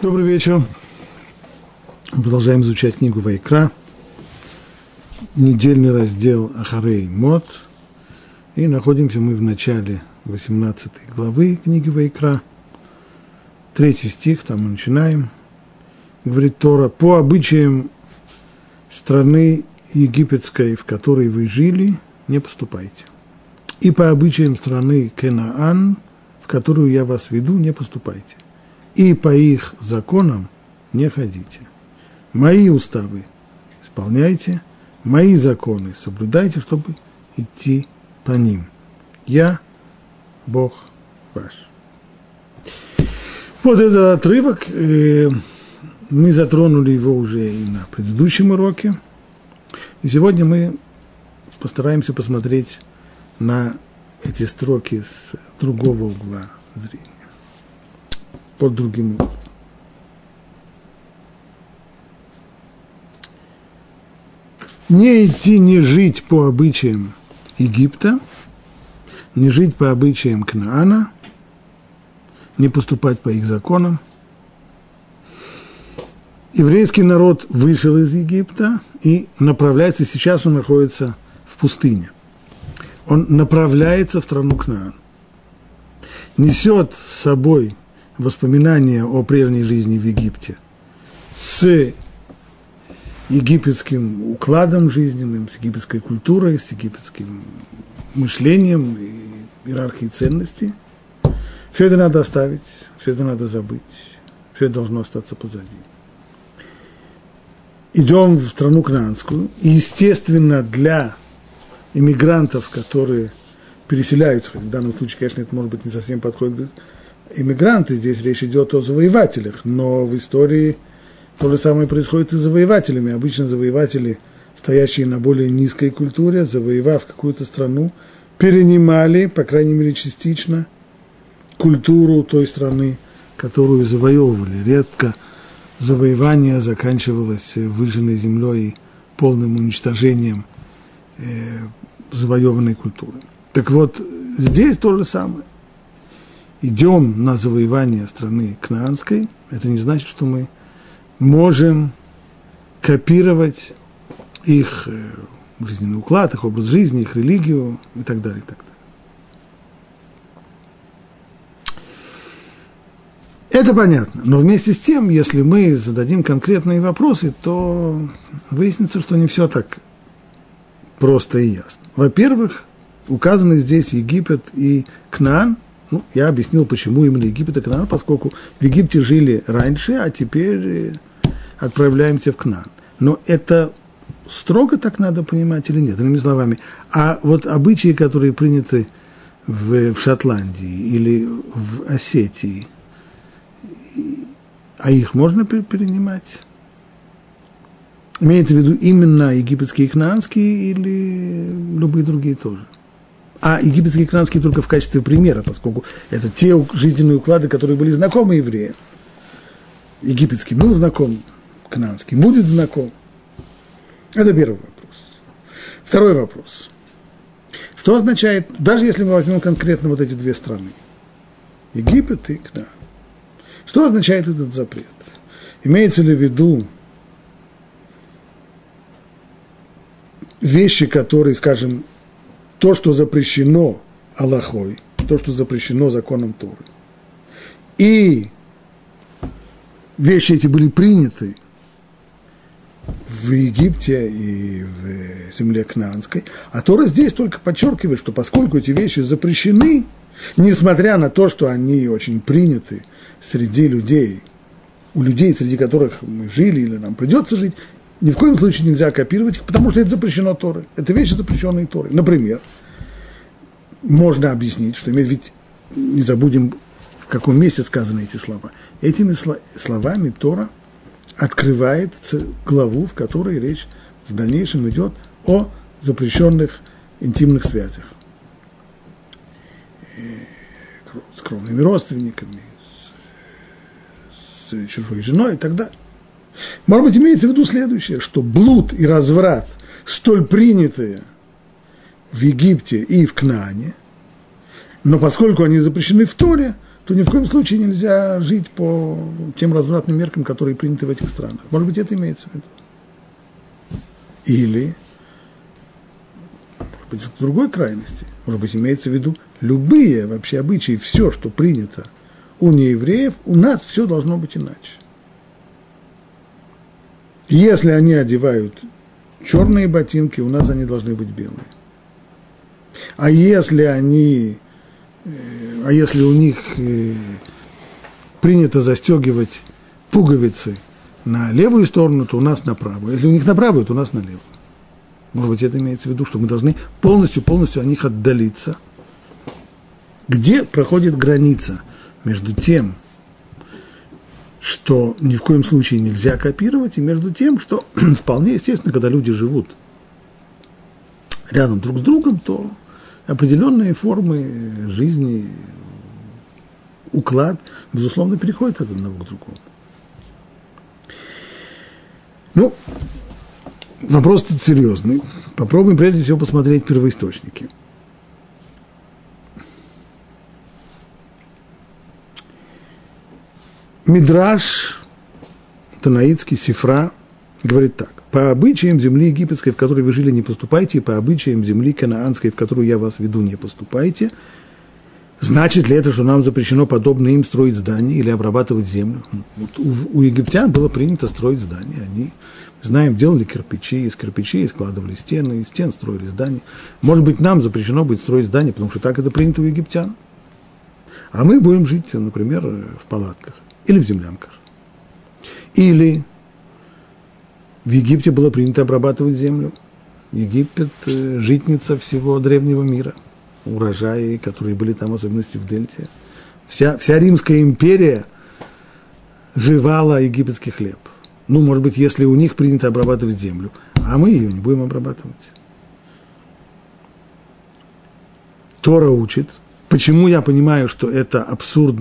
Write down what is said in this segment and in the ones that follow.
Добрый вечер. Продолжаем изучать книгу Вайкра. Недельный раздел Ахарей Мод. И находимся мы в начале 18 главы книги Вайкра. Третий стих, там мы начинаем. Говорит Тора, по обычаям страны египетской, в которой вы жили, не поступайте. И по обычаям страны Кенаан, в которую я вас веду, не поступайте и по их законам не ходите. Мои уставы исполняйте, мои законы соблюдайте, чтобы идти по ним. Я Бог ваш. Вот этот отрывок, э, мы затронули его уже и на предыдущем уроке. И сегодня мы постараемся посмотреть на эти строки с другого угла зрения под другим углом. Не идти, не жить по обычаям Египта, не жить по обычаям Кнаана, не поступать по их законам. Еврейский народ вышел из Египта и направляется, сейчас он находится в пустыне. Он направляется в страну Кнаан. Несет с собой воспоминания о прежней жизни в Египте с египетским укладом жизненным, с египетской культурой, с египетским мышлением и иерархией ценностей. Все это надо оставить, все это надо забыть, все это должно остаться позади. Идем в страну Кнаанскую, и, естественно, для иммигрантов, которые переселяются, в данном случае, конечно, это может быть не совсем подходит иммигранты, здесь речь идет о завоевателях, но в истории то же самое происходит и с завоевателями. Обычно завоеватели, стоящие на более низкой культуре, завоевав какую-то страну, перенимали, по крайней мере частично, культуру той страны, которую завоевывали. Редко завоевание заканчивалось выжженной землей и полным уничтожением э, завоеванной культуры. Так вот, здесь то же самое идем на завоевание страны Кнаанской, это не значит, что мы можем копировать их э, жизненный уклад, их образ жизни, их религию и так далее, и так далее. Это понятно. Но вместе с тем, если мы зададим конкретные вопросы, то выяснится, что не все так просто и ясно. Во-первых, указаны здесь Египет и Кнаан – ну, я объяснил, почему именно Египет и Кнаан, поскольку в Египте жили раньше, а теперь э, отправляемся в Кнаан. Но это строго так надо понимать или нет, иными словами. А вот обычаи, которые приняты в, в Шотландии или в Осетии, а их можно перенимать? Имеется в виду именно египетские и кнаанские или любые другие тоже? А египетские и канадские только в качестве примера, поскольку это те жизненные уклады, которые были знакомы евреям. Египетский был знаком, канадский будет знаком. Это первый вопрос. Второй вопрос. Что означает, даже если мы возьмем конкретно вот эти две страны, Египет и Кнаан, что означает этот запрет? Имеется ли в виду вещи, которые, скажем, то, что запрещено Аллахой, то, что запрещено законом Торы. И вещи эти были приняты в Египте и в земле Кнаанской, а Тора здесь только подчеркивает, что поскольку эти вещи запрещены, несмотря на то, что они очень приняты среди людей, у людей, среди которых мы жили или нам придется жить, ни в коем случае нельзя копировать их, потому что это запрещено Торой. Это вещи, запрещенные Торой. Например, можно объяснить, что имеет, ведь не забудем, в каком месте сказаны эти слова. Этими словами Тора открывает главу, в которой речь в дальнейшем идет о запрещенных интимных связях э, с кровными родственниками, с, с чужой женой и так далее. Может быть, имеется в виду следующее, что блуд и разврат, столь принятые в Египте и в Кнане, но поскольку они запрещены в Торе, то ни в коем случае нельзя жить по тем развратным меркам, которые приняты в этих странах. Может быть, это имеется в виду. Или, может быть, в другой крайности, может быть, имеется в виду любые вообще обычаи, все, что принято у неевреев, у нас все должно быть иначе. Если они одевают черные ботинки, у нас они должны быть белые. А если они, э, а если у них э, принято застегивать пуговицы на левую сторону, то у нас на правую. Если у них на правую, то у нас на левую. Может быть, это имеется в виду, что мы должны полностью, полностью от них отдалиться. Где проходит граница между тем, что ни в коем случае нельзя копировать, и между тем, что вполне естественно, когда люди живут рядом друг с другом, то определенные формы жизни, уклад, безусловно, переходят от одного к другому. Ну, вопрос серьезный. Попробуем прежде всего посмотреть первоисточники. Мидраш Танаицкий, Сифра, говорит так. По обычаям земли египетской, в которой вы жили, не поступайте, и по обычаям земли канаанской, в которую я вас веду, не поступайте. Значит ли это, что нам запрещено подобно им строить здания или обрабатывать землю? Вот у, у египтян было принято строить здания. Они, знаем, делали кирпичи, из кирпичей складывали стены, из стен строили здания. Может быть, нам запрещено будет строить здания, потому что так это принято у египтян. А мы будем жить, например, в палатках или в землянках. Или в Египте было принято обрабатывать землю. Египет э, – житница всего древнего мира. Урожаи, которые были там, особенности в Дельте. Вся, вся Римская империя жевала египетский хлеб. Ну, может быть, если у них принято обрабатывать землю, а мы ее не будем обрабатывать. Тора учит. Почему я понимаю, что это абсурд,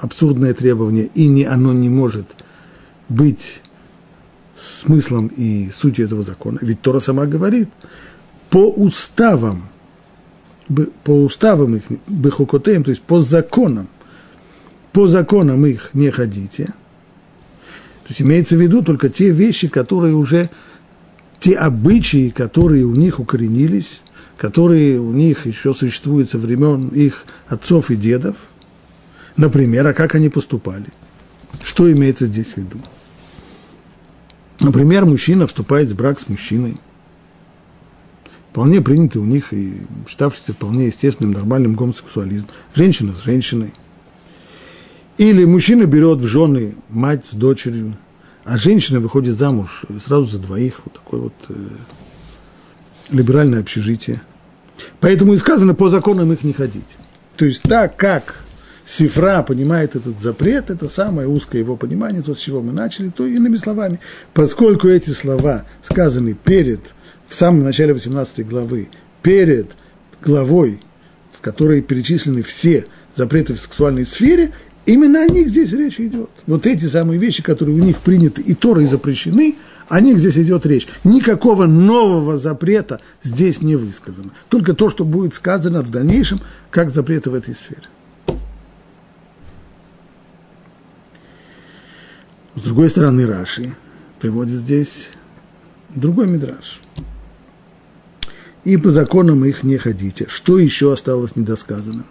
абсурдное требование, и не, оно не может быть смыслом и сутью этого закона. Ведь Тора сама говорит, по уставам, по уставам их, бехокотеем, то есть по законам, по законам их не ходите. То есть имеется в виду только те вещи, которые уже, те обычаи, которые у них укоренились, которые у них еще существуют со времен их отцов и дедов – Например, а как они поступали? Что имеется здесь в виду? Например, мужчина вступает в брак с мужчиной. Вполне принятый у них и считавшийся вполне естественным, нормальным гомосексуализм. Женщина с женщиной. Или мужчина берет в жены мать с дочерью, а женщина выходит замуж сразу за двоих. Вот такое вот э, либеральное общежитие. Поэтому и сказано, по законам их не ходить. То есть так, как Сифра понимает этот запрет, это самое узкое его понимание, то, с чего мы начали, то иными словами, поскольку эти слова сказаны перед, в самом начале 18 главы, перед главой, в которой перечислены все запреты в сексуальной сфере, именно о них здесь речь идет. Вот эти самые вещи, которые у них приняты и Торой запрещены, о них здесь идет речь. Никакого нового запрета здесь не высказано. Только то, что будет сказано в дальнейшем, как запреты в этой сфере. С другой стороны, Раши приводит здесь другой мидраж. И по законам их не ходите. Что еще осталось недосказанным?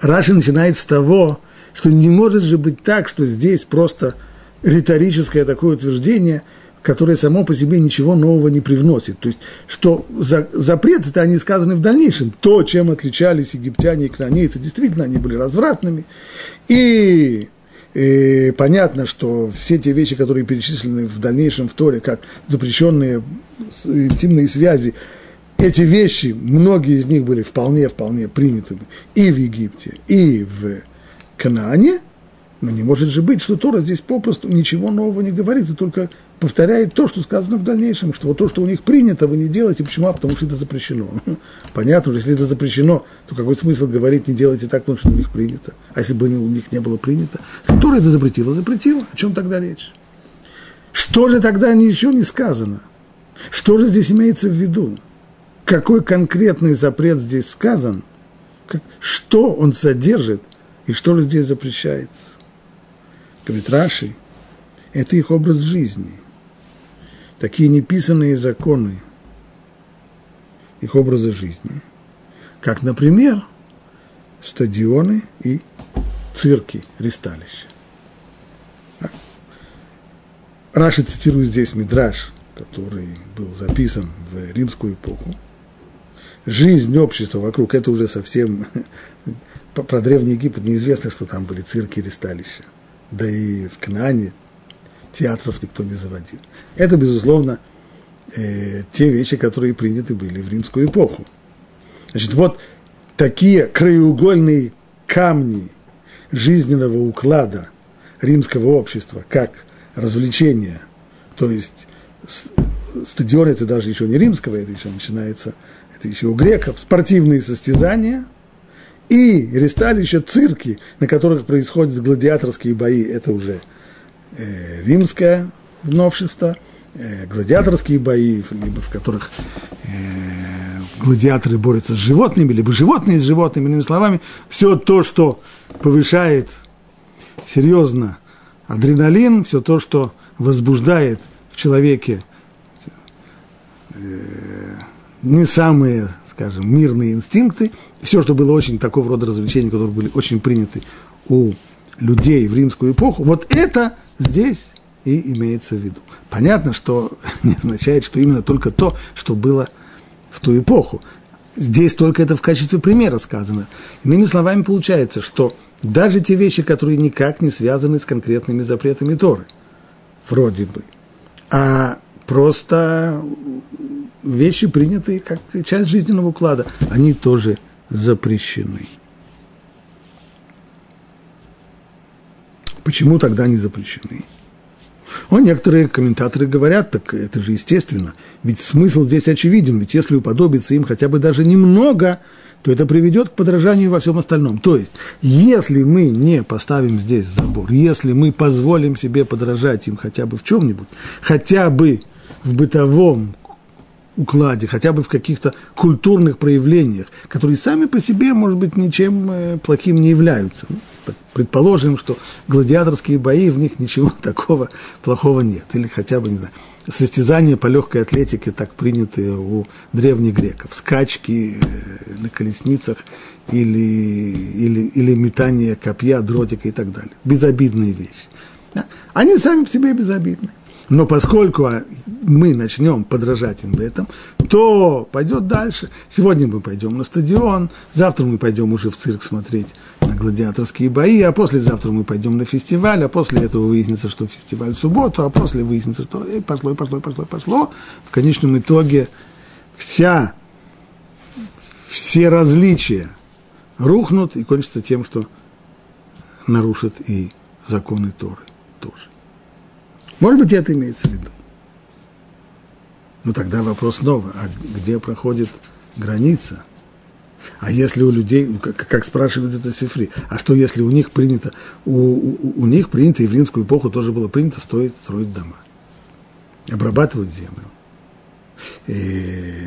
Раши начинает с того, что не может же быть так, что здесь просто риторическое такое утверждение, которое само по себе ничего нового не привносит. То есть, что за, запреты-то они сказаны в дальнейшем. То, чем отличались египтяне и кранейцы, действительно, они были развратными. И и понятно, что все те вещи, которые перечислены в дальнейшем в Торе, как запрещенные интимные связи, эти вещи, многие из них были вполне-вполне принятыми и в Египте, и в Канаане, но не может же быть, что Тора здесь попросту ничего нового не говорит, и только повторяет то, что сказано в дальнейшем, что вот то, что у них принято, вы не делаете. Почему? А потому что это запрещено. Понятно, что если это запрещено, то какой смысл говорить, не делайте так, потому что у них принято. А если бы у них не было принято? Который это запретила? Запретила. О чем тогда речь? Что же тогда ничего не сказано? Что же здесь имеется в виду? Какой конкретный запрет здесь сказан, что он содержит и что же здесь запрещается. Говорит Раши, это их образ жизни. Такие неписанные законы их образа жизни, как, например, стадионы и цирки, ристалища. Раши цитирует здесь Мидраш, который был записан в римскую эпоху. Жизнь общества вокруг, это уже совсем про Древний Египет неизвестно, что там были цирки и ристалища. Да и в Кнане театров никто не заводил. Это, безусловно, э, те вещи, которые приняты были в римскую эпоху. Значит, вот такие краеугольные камни жизненного уклада римского общества, как развлечения, то есть стадион это даже еще не римского, это еще начинается, это еще у греков, спортивные состязания и ресталища, цирки, на которых происходят гладиаторские бои, это уже э, римское новшество, э, гладиаторские бои, либо в которых э, гладиаторы борются с животными, либо животные с животными, иными словами, все то, что повышает серьезно адреналин, все то, что возбуждает в человеке не самые, скажем, мирные инстинкты, все, что было очень такого рода развлечения, которые были очень приняты у людей в римскую эпоху, вот это здесь и имеется в виду. Понятно, что не означает, что именно только то, что было в ту эпоху. Здесь только это в качестве примера сказано. Иными словами, получается, что даже те вещи, которые никак не связаны с конкретными запретами Торы, вроде бы, а просто вещи, принятые как часть жизненного уклада, они тоже запрещены. Почему тогда они запрещены? Но некоторые комментаторы говорят, так это же естественно, ведь смысл здесь очевиден, ведь если уподобиться им хотя бы даже немного, то это приведет к подражанию во всем остальном. То есть, если мы не поставим здесь забор, если мы позволим себе подражать им хотя бы в чем-нибудь, хотя бы в бытовом укладе, хотя бы в каких-то культурных проявлениях, которые сами по себе, может быть, ничем э, плохим не являются. Предположим, что гладиаторские бои, в них ничего такого плохого нет. Или хотя бы, не знаю, состязания по легкой атлетике так приняты у древних греков. Скачки э, на колесницах или, или, или метание копья, дротика и так далее. Безобидные вещи. Да? Они сами по себе безобидны. Но поскольку мы начнем подражать им в этом, то пойдет дальше. Сегодня мы пойдем на стадион, завтра мы пойдем уже в цирк смотреть гладиаторские бои, а послезавтра мы пойдем на фестиваль, а после этого выяснится, что фестиваль в субботу, а после выяснится, что и пошло, и пошло, и пошло, и пошло. В конечном итоге вся, все различия рухнут и кончатся тем, что нарушат и законы Торы тоже. Может быть, это имеется в виду. Но тогда вопрос снова, а где проходит граница? А если у людей, ну, как, как спрашивает это Сифри, а что если у них принято, у, у, у них принято и в римскую эпоху тоже было принято строить, строить дома, обрабатывать землю, и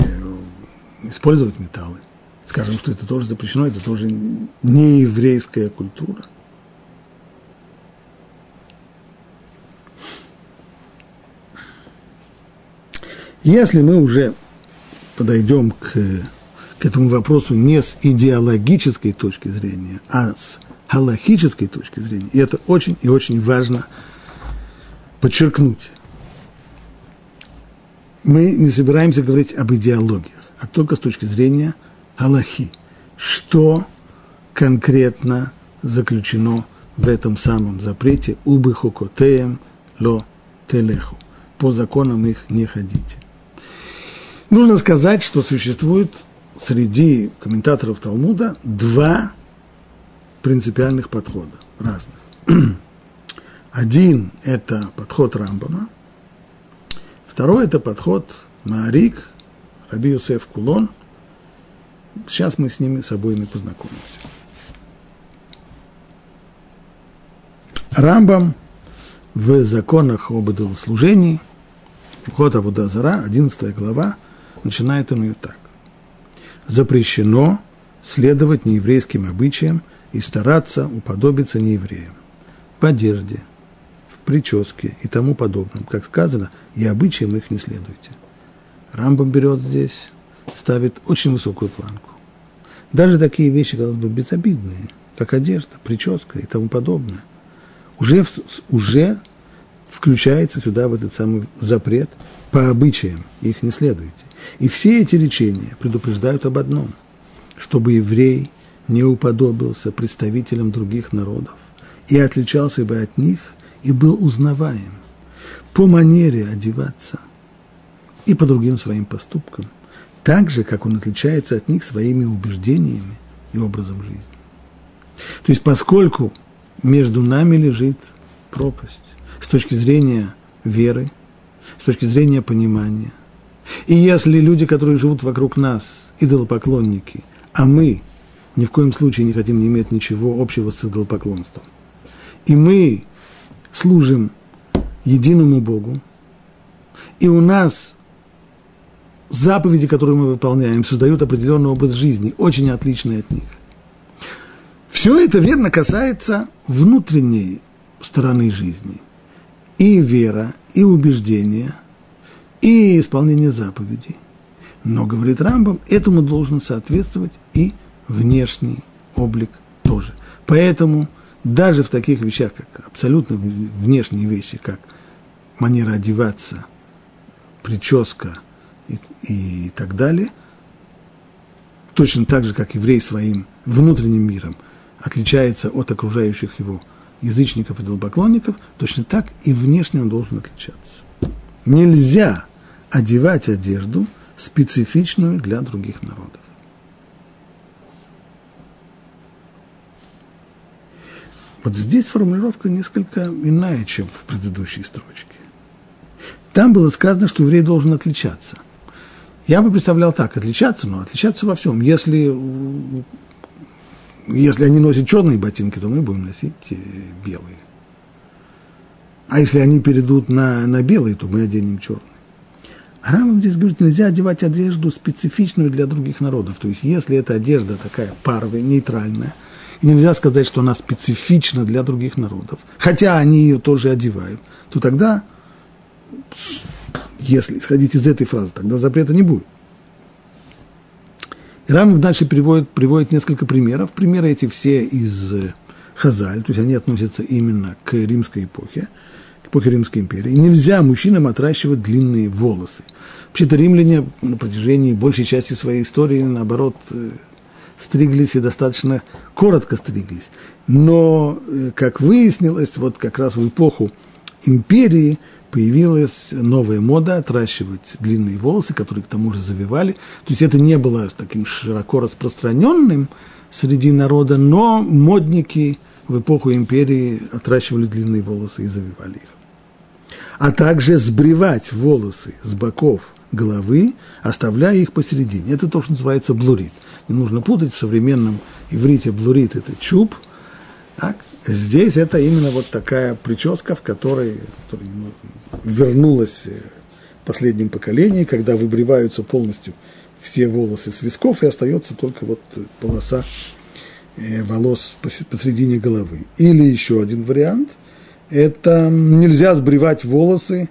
использовать металлы. Скажем, что это тоже запрещено, это тоже не еврейская культура – Если мы уже подойдем к, этому вопросу не с идеологической точки зрения, а с галахической точки зрения, и это очень и очень важно подчеркнуть, мы не собираемся говорить об идеологиях, а только с точки зрения галахи. Что конкретно заключено в этом самом запрете «Убыхокотеем ло телеху» – по законам их не ходите. Нужно сказать, что существует среди комментаторов Талмуда два принципиальных подхода, разных. Один – это подход Рамбама, второй – это подход Маарик, Раби Юсеф Кулон. Сейчас мы с ними с обоими познакомимся. Рамбам в законах об идолослужении, Ход Абудазара, 11 глава, начинает он ее так. Запрещено следовать нееврейским обычаям и стараться уподобиться неевреям. В одежде, в прическе и тому подобном, как сказано, и обычаям их не следуйте. Рамбам берет здесь, ставит очень высокую планку. Даже такие вещи, казалось бы, безобидные, как одежда, прическа и тому подобное, уже, уже включается сюда в этот самый запрет по обычаям, их не следуйте. И все эти речения предупреждают об одном, чтобы еврей не уподобился представителям других народов и отличался бы от них и был узнаваем по манере одеваться и по другим своим поступкам, так же, как он отличается от них своими убеждениями и образом жизни. То есть, поскольку между нами лежит пропасть с точки зрения веры, с точки зрения понимания. И если люди, которые живут вокруг нас, идолопоклонники, а мы ни в коем случае не хотим не иметь ничего общего с идолопоклонством, и мы служим единому Богу, и у нас заповеди, которые мы выполняем, создают определенный образ жизни, очень отличный от них. Все это верно касается внутренней стороны жизни. И вера, и убеждение, и исполнение заповедей. Но, говорит Рамбам, этому должен соответствовать и внешний облик тоже. Поэтому даже в таких вещах, как абсолютно внешние вещи, как манера одеваться, прическа и, и так далее, точно так же, как еврей своим внутренним миром отличается от окружающих его язычников и долбоклонников, точно так и внешне он должен отличаться. Нельзя одевать одежду, специфичную для других народов. Вот здесь формулировка несколько иная, чем в предыдущей строчке. Там было сказано, что еврей должен отличаться. Я бы представлял так, отличаться, но отличаться во всем. Если, если они носят черные ботинки, то мы будем носить э, белые. А если они перейдут на, на белые, то мы оденем черные. А Рамбам здесь говорит, нельзя одевать одежду специфичную для других народов. То есть, если эта одежда такая паровая, нейтральная – нельзя сказать, что она специфична для других народов, хотя они ее тоже одевают, то тогда, если исходить из этой фразы, тогда запрета не будет. И Рамбам дальше приводит, приводит несколько примеров. Примеры эти все из э, Хазаль, то есть они относятся именно к римской эпохе, эпохе Римской империи. Нельзя мужчинам отращивать длинные волосы. Вообще-то римляне на протяжении большей части своей истории, наоборот, э, стриглись и достаточно коротко стриглись. Но, э, как выяснилось, вот как раз в эпоху империи появилась новая мода отращивать длинные волосы, которые к тому же завивали. То есть это не было таким широко распространенным среди народа, но модники в эпоху империи отращивали длинные волосы и завивали их. А также сбривать волосы с боков головы, оставляя их посередине. Это то, что называется блурит не нужно путать, в современном иврите блурит – это чуб, так? Здесь это именно вот такая прическа, в которой, которая ну, вернулась в последнем поколении, когда выбриваются полностью все волосы с висков, и остается только вот полоса э, волос посредине головы. Или еще один вариант – это нельзя сбривать волосы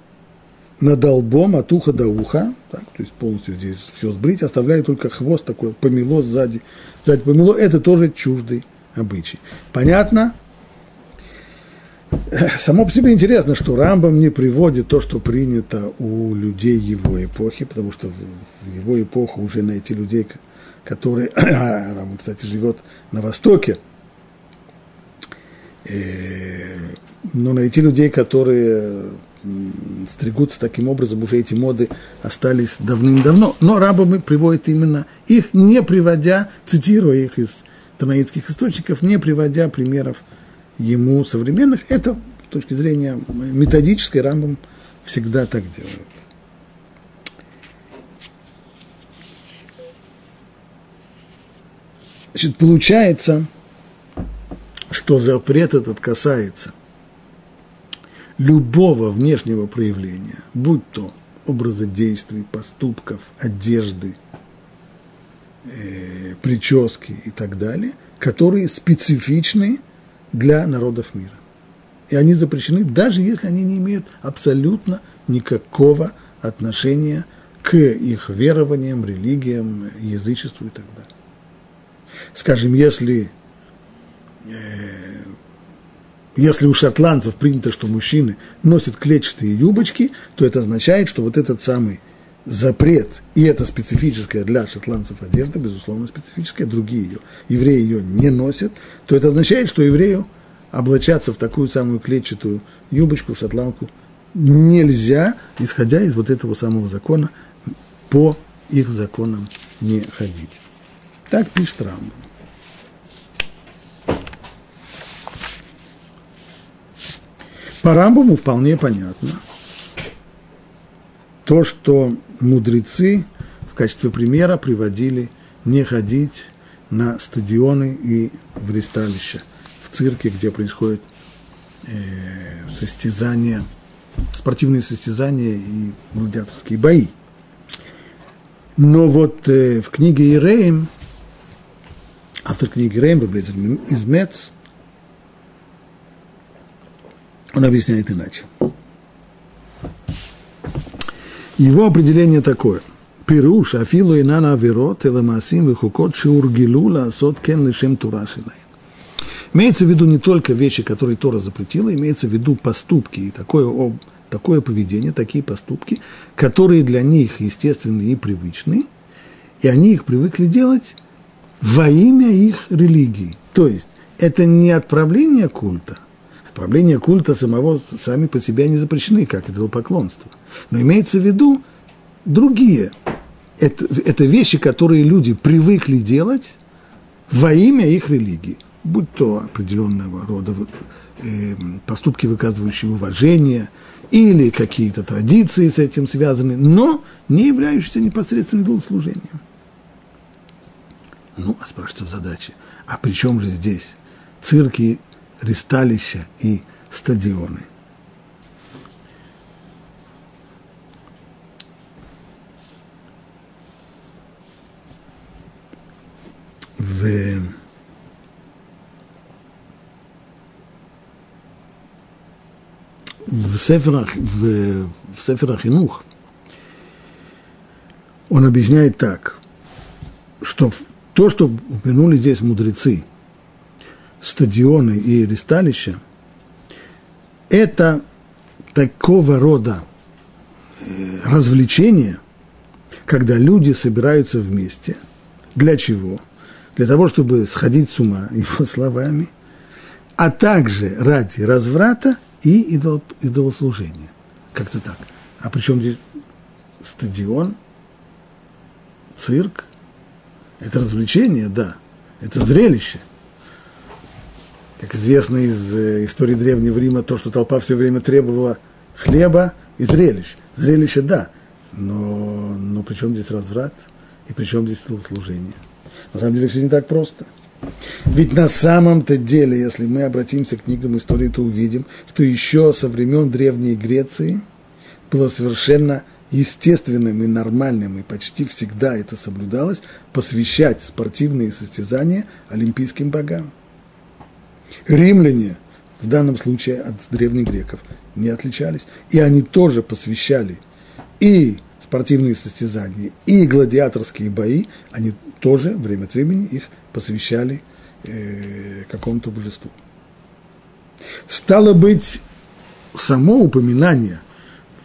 над лбом от уха до уха, так, то есть полностью здесь все сбрить, оставляя только хвост такой, помело сзади, сзади помело, это тоже чуждый обычай. Понятно? Само по себе интересно, что Рамбам не приводит то, что принято у людей его эпохи, потому что в его эпоху уже найти людей, которые, а Рамбам, кстати, живет на Востоке, но найти людей, которые стригутся таким образом, уже эти моды остались давным-давно. Но рабами приводят именно их, не приводя, цитируя их из танаитских источников, не приводя примеров ему современных. Это с точки зрения методической рамбам всегда так делают. Значит, получается, что запрет этот касается – любого внешнего проявления, будь то образа действий, поступков, одежды, э, прически и так далее, которые специфичны для народов мира. И они запрещены, даже если они не имеют абсолютно никакого отношения к их верованиям, религиям, язычеству и так далее. Скажем, если, если у шотландцев принято, что мужчины носят клетчатые юбочки, то это означает, что вот этот самый запрет, и это специфическая для шотландцев одежда, безусловно, специфическая, другие ее, евреи ее не носят, то это означает, что еврею облачаться в такую самую клетчатую юбочку, шотландку, нельзя, исходя из вот этого самого закона, по их законам не ходить. Так пишет Рамбам. По Рамбаму вполне понятно то, что мудрецы в качестве примера приводили не ходить на стадионы и в ресталища, в цирке, где происходят э, состязания, спортивные состязания и гладиаторские бои. Но вот э, в книге Иреем, автор книги Иреем, Раблезер из он объясняет иначе. Его определение такое. Пируш, афилу инана аверот, эламасим, вихукот, шиургилу, ласот, кен, лишем турашилай. Имеется в виду не только вещи, которые Тора запретила, имеется в виду поступки и такое, такое поведение, такие поступки, которые для них естественны и привычны, и они их привыкли делать во имя их религии. То есть это не отправление культа, Отправление культа самого сами по себе не запрещены, как это поклонство. Но имеется в виду другие. Это, это вещи, которые люди привыкли делать во имя их религии. Будь то определенного рода э, поступки, выказывающие уважение, или какие-то традиции с этим связаны, но не являющиеся непосредственным служением. Ну, а спрашивается в задаче, а при чем же здесь цирки ристалища и стадионы. В, в, Сефер, в, в Сефер Хинух он объясняет так, что то, что упомянули здесь мудрецы – стадионы и ресталища, это такого рода э, развлечения, когда люди собираются вместе. Для чего? Для того, чтобы сходить с ума, его словами, а также ради разврата и идол, идолослужения. Как-то так. А причем здесь стадион, цирк? Это развлечение, да. Это зрелище – как известно из э, истории Древнего Рима, то, что толпа все время требовала хлеба и зрелищ. Зрелище – да, но, но при чем здесь разврат и при чем здесь служение? На самом деле все не так просто. Ведь на самом-то деле, если мы обратимся к книгам истории, то увидим, что еще со времен Древней Греции было совершенно естественным и нормальным, и почти всегда это соблюдалось, посвящать спортивные состязания олимпийским богам. Римляне в данном случае от древних греков не отличались. И они тоже посвящали и спортивные состязания, и гладиаторские бои, они тоже время от времени их посвящали э, какому-то божеству. Стало быть, само упоминание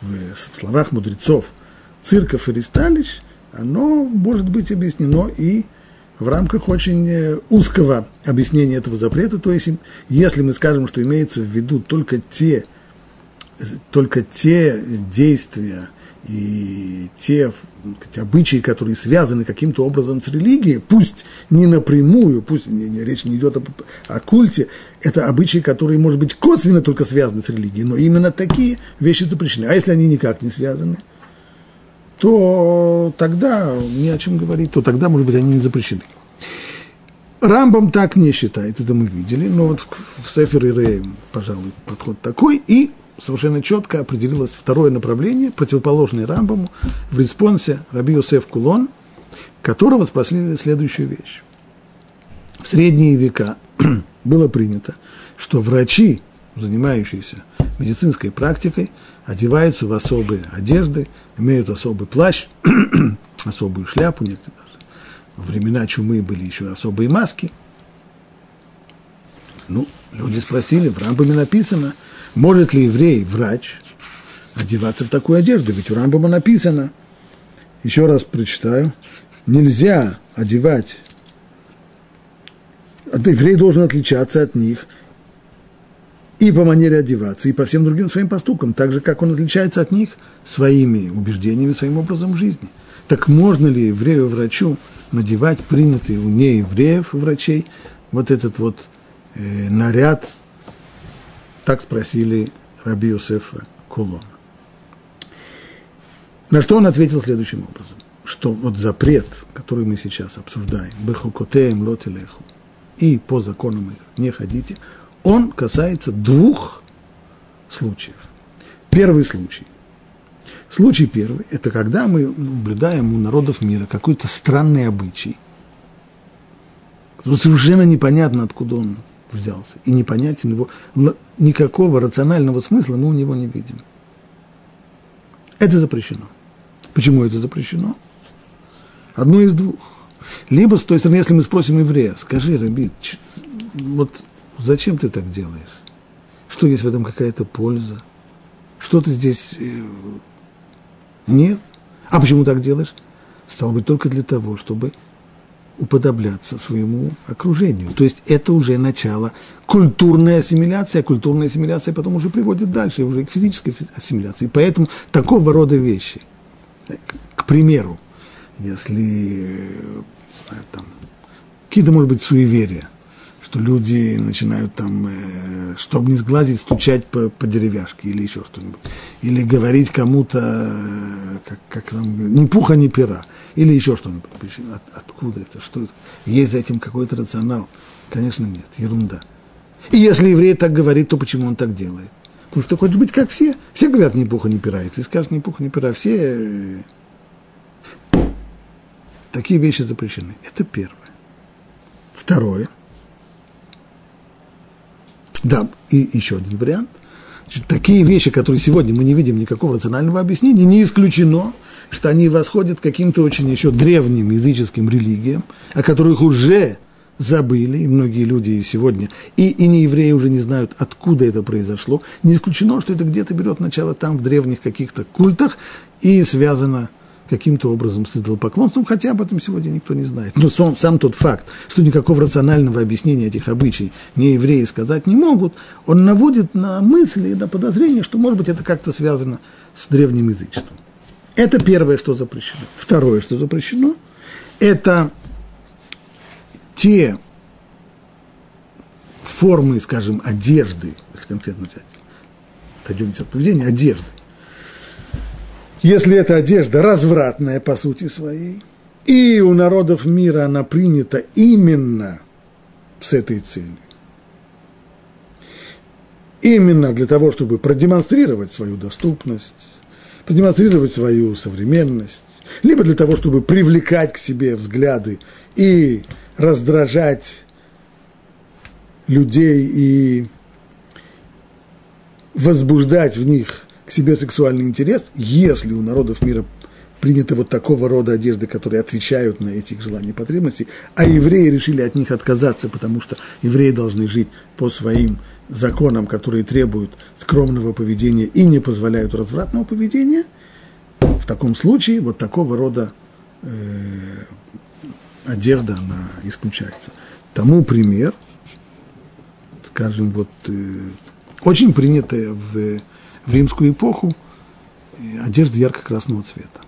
в, в словах мудрецов цирков и ресталищ, оно может быть объяснено и в рамках очень э, узкого объяснения этого запрета. То есть, если мы скажем, что имеется в виду только те, только те действия и те обычаи, которые связаны каким-то образом с религией, пусть не напрямую, пусть не, не, речь не идет о, о культе, это обычаи, которые, может быть, косвенно только связаны с религией, но именно такие вещи запрещены. А если они никак не связаны – то тогда не о чем говорить, то тогда, может быть, они не запрещены. Рамбам так не считает, это мы видели, но вот в, в Сефер Ире, пожалуй, подход такой, и совершенно четко определилось второе направление, противоположное Рамбаму, в респонсе Раби Йосеф Кулон которого спросили следующую вещь. В средние века было принято, что врачи, занимающиеся медицинской практикой, одеваются в особые одежды, имеют особый плащ, особую шляпу, некоторые даже. Во времена чумы были еще особые маски. Ну, люди спросили, в Рамбаме написано, может ли еврей, врач, одеваться в такую одежду, ведь у Рамбама написано, еще раз прочитаю, нельзя одевать, еврей должен отличаться от них и по манере одеваться, и по всем другим своим поступкам, так же, как он отличается от них своими убеждениями, своим образом жизни. Так можно ли еврею-врачу надевать принятый у неевреев врачей вот этот вот э, наряд, так спросили Раби Юсефа Кулона. На что он ответил следующим образом, что вот запрет, который мы сейчас обсуждаем, «Бехукотеем лотелеху», и по законам их не ходите, он касается двух случаев. Первый случай. Случай первый – это когда мы наблюдаем у народов мира какой-то странный обычай. Совершенно непонятно, откуда он взялся. И непонятен его, никакого рационального смысла мы у него не видим. Это запрещено. Почему это запрещено? Одно из двух. Либо, с той стороны, если мы спросим еврея, скажи, Рабит, вот зачем ты так делаешь? Что есть в этом какая-то польза? Что ты здесь... Э, нет. А почему так делаешь? Стало быть, только для того, чтобы уподобляться своему окружению. То есть это уже начало культурной ассимиляции, а культурная ассимиляция потом уже приводит дальше, уже к физической ассимиляции. Поэтому такого рода вещи, к примеру, если, не знаю, там, какие-то, может быть, суеверия, что люди начинают там, э, чтобы не сглазить, стучать по, по деревяшке или еще что-нибудь. Или говорить кому-то, э, как, как там, ни пуха, ни пера или еще что-нибудь. От, откуда это? Что это? Есть за этим какой-то рационал? Конечно, нет, ерунда. И если еврей так говорит, то почему он так делает? Потому что хочешь быть как все. Все говорят, ни пуха, ни пера. Если скажешь, ни пуха, ни пера, все... Э, такие вещи запрещены. Это первое. Второе. Да, и еще один вариант. Значит, такие вещи, которые сегодня мы не видим никакого рационального объяснения, не исключено – что они восходят к каким-то очень еще древним языческим религиям, о которых уже забыли, и многие люди сегодня, и, и не евреи уже не знают, откуда это произошло. Не исключено, что это где-то берет начало там, в древних каких-то культах, и связано каким-то образом с идолопоклонством, хотя об этом сегодня никто не знает. Но сам, сам тот факт, что никакого рационального объяснения этих обычаев не евреи сказать не могут, он наводит на мысли, на подозрение, что, может быть, это как-то связано с древним язычеством. Это первое, что запрещено. Второе, что запрещено, это те формы, скажем, одежды, если конкретно взять, отойдемте от поведения, одежды. Если эта одежда развратная по сути своей, и у народов мира она принята именно с этой целью, именно для того, чтобы продемонстрировать свою доступность, продемонстрировать свою современность, либо для того, чтобы привлекать к себе взгляды и раздражать людей и возбуждать в них к себе сексуальный интерес, если у народов мира принято вот такого рода одежды, которые отвечают на эти их желания и потребности, а евреи решили от них отказаться, потому что евреи должны жить по своим законам, которые требуют скромного поведения и не позволяют развратного поведения, в таком случае вот такого рода э, одежда, она исключается. Тому пример, скажем, вот э, очень принятая в, в римскую эпоху одежда ярко-красного цвета.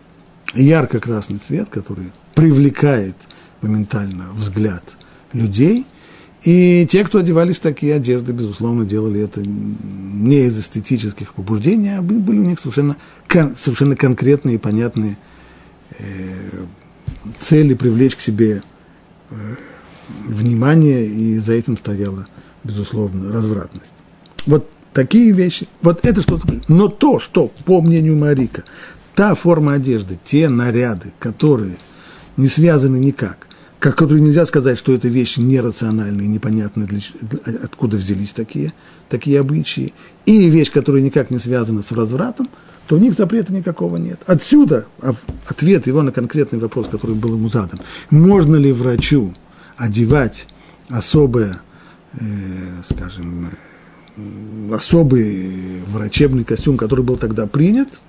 Ярко-красный цвет, который привлекает моментально взгляд людей – и те, кто одевались в такие одежды, безусловно, делали это не из эстетических побуждений, а были у них совершенно, совершенно конкретные и понятные э, цели привлечь к себе э, внимание, и за этим стояла, безусловно, развратность. Вот такие вещи, вот это что-то. Но то, что, по мнению Марика, та форма одежды, те наряды, которые не связаны никак, как которые нельзя сказать, что это вещи нерациональные, непонятные, для, откуда взялись такие, такие обычаи, и вещь, которая никак не связана с развратом, то у них запрета никакого нет. Отсюда ответ его на конкретный вопрос, который был ему задан. Можно ли врачу одевать особое, э, скажем, э, особый врачебный костюм, который был тогда принят?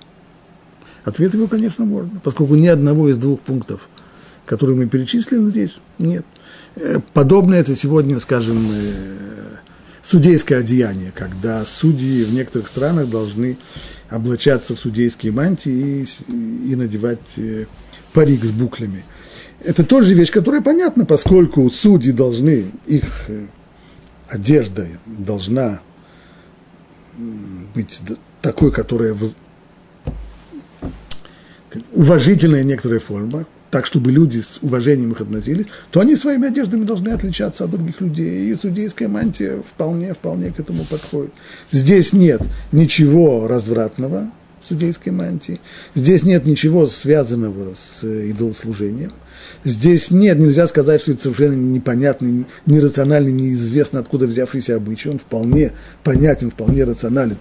Ответ его, конечно, можно, поскольку ни одного из двух пунктов, которые мы перечислили здесь, нет. Э, подобное это сегодня, скажем, э, судейское одеяние, когда судьи в некоторых странах должны облачаться в судейские мантии и, и надевать э, парик с буклями. Это тоже вещь, которая понятна, поскольку судьи должны, их одежда должна быть такой, которая уважительная некоторая форма, так, чтобы люди с уважением их относились, то они своими одеждами должны отличаться от других людей. И судейская мантия вполне, вполне к этому подходит. Здесь нет ничего развратного судейской мантии. Здесь нет ничего связанного с идолослужением. Здесь нет, нельзя сказать, что это совершенно непонятный, нерациональный, неизвестно откуда взявшийся обычай. Он вполне понятен, вполне рационален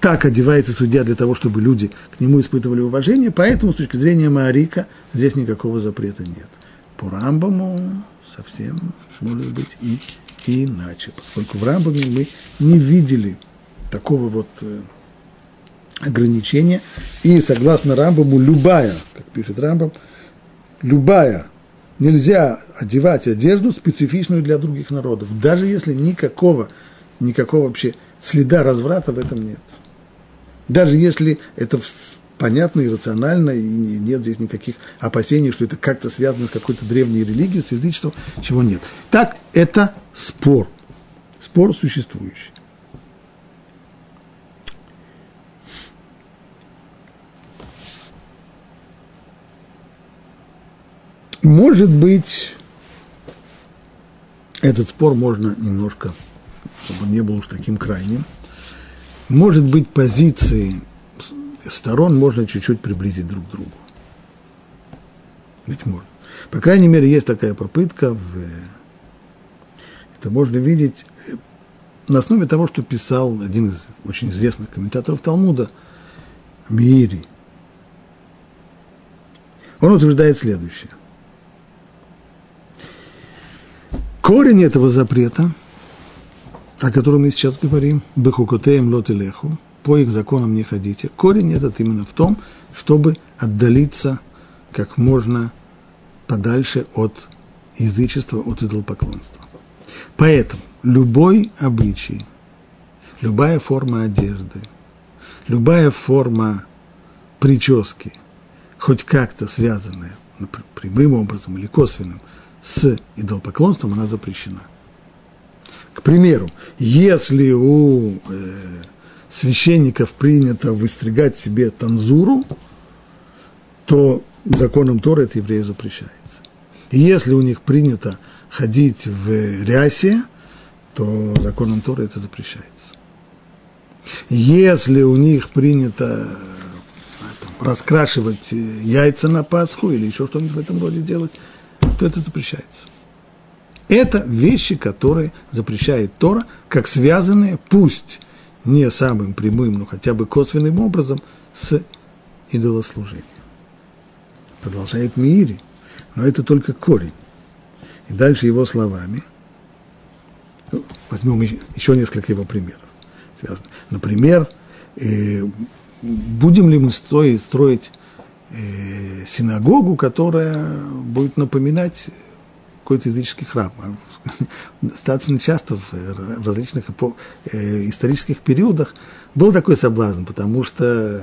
так одевается судья для того, чтобы люди к нему испытывали уважение, поэтому с точки зрения Маарика здесь никакого запрета нет. По Рамбаму совсем может быть и, иначе, поскольку в Рамбаме мы не видели такого вот ограничения, и согласно Рамбаму любая, как пишет Рамбам, любая нельзя одевать одежду специфичную для других народов, даже если никакого, никакого вообще следа разврата в этом нет. Даже если это понятно и рационально, и нет здесь никаких опасений, что это как-то связано с какой-то древней религией, с язычеством, чего нет. Так, это спор. Спор существующий. Может быть, этот спор можно немножко, чтобы он не был уж таким крайним – может быть, позиции сторон можно чуть-чуть приблизить друг к другу. Ведь можно. По крайней мере, есть такая попытка. В, это можно видеть на основе того, что писал один из очень известных комментаторов Талмуда, Мири. Он утверждает следующее. Корень этого запрета – о котором мы сейчас говорим, бехукотеем лот и леху, по их законам не ходите. Корень этот именно в том, чтобы отдалиться как можно подальше от язычества, от идолопоклонства. Поэтому любой обычай, любая форма одежды, любая форма прически, хоть как-то связанная прямым образом или косвенным с идолопоклонством, она запрещена. К примеру, если у э, священников принято выстригать себе танзуру, то законом Торы это еврею запрещается. И если у них принято ходить в рясе, то законом Торы это запрещается. Если у них принято там, раскрашивать яйца на Пасху или еще что-нибудь в этом роде делать, то это запрещается. Это вещи, которые запрещает Тора, как связанные, пусть не самым прямым, но хотя бы косвенным образом, с идолослужением. Продолжает Мири, но это только корень. И дальше его словами, ну, возьмем еще несколько его примеров. Связано. Например, э, будем ли мы строить, синагогу, которая будет напоминать какой-то языческий храм. А достаточно часто в различных э, исторических периодах был такой соблазн, потому что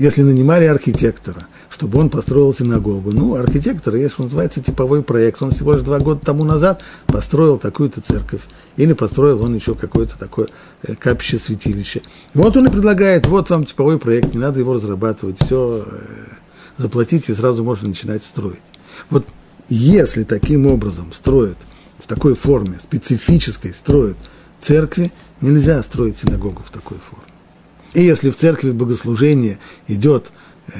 если нанимали архитектора, чтобы он построил синагогу, ну, архитектор, если он называется типовой проект, он всего лишь два года тому назад построил такую-то церковь, или построил он еще какое-то такое э, капище, святилище. Вот он и предлагает, вот вам типовой проект, не надо его разрабатывать, все, э, заплатите, и сразу можно начинать строить. Вот если таким образом строят, в такой форме, специфической строят церкви, нельзя строить синагогу в такой форме. И если в церкви богослужение идет э,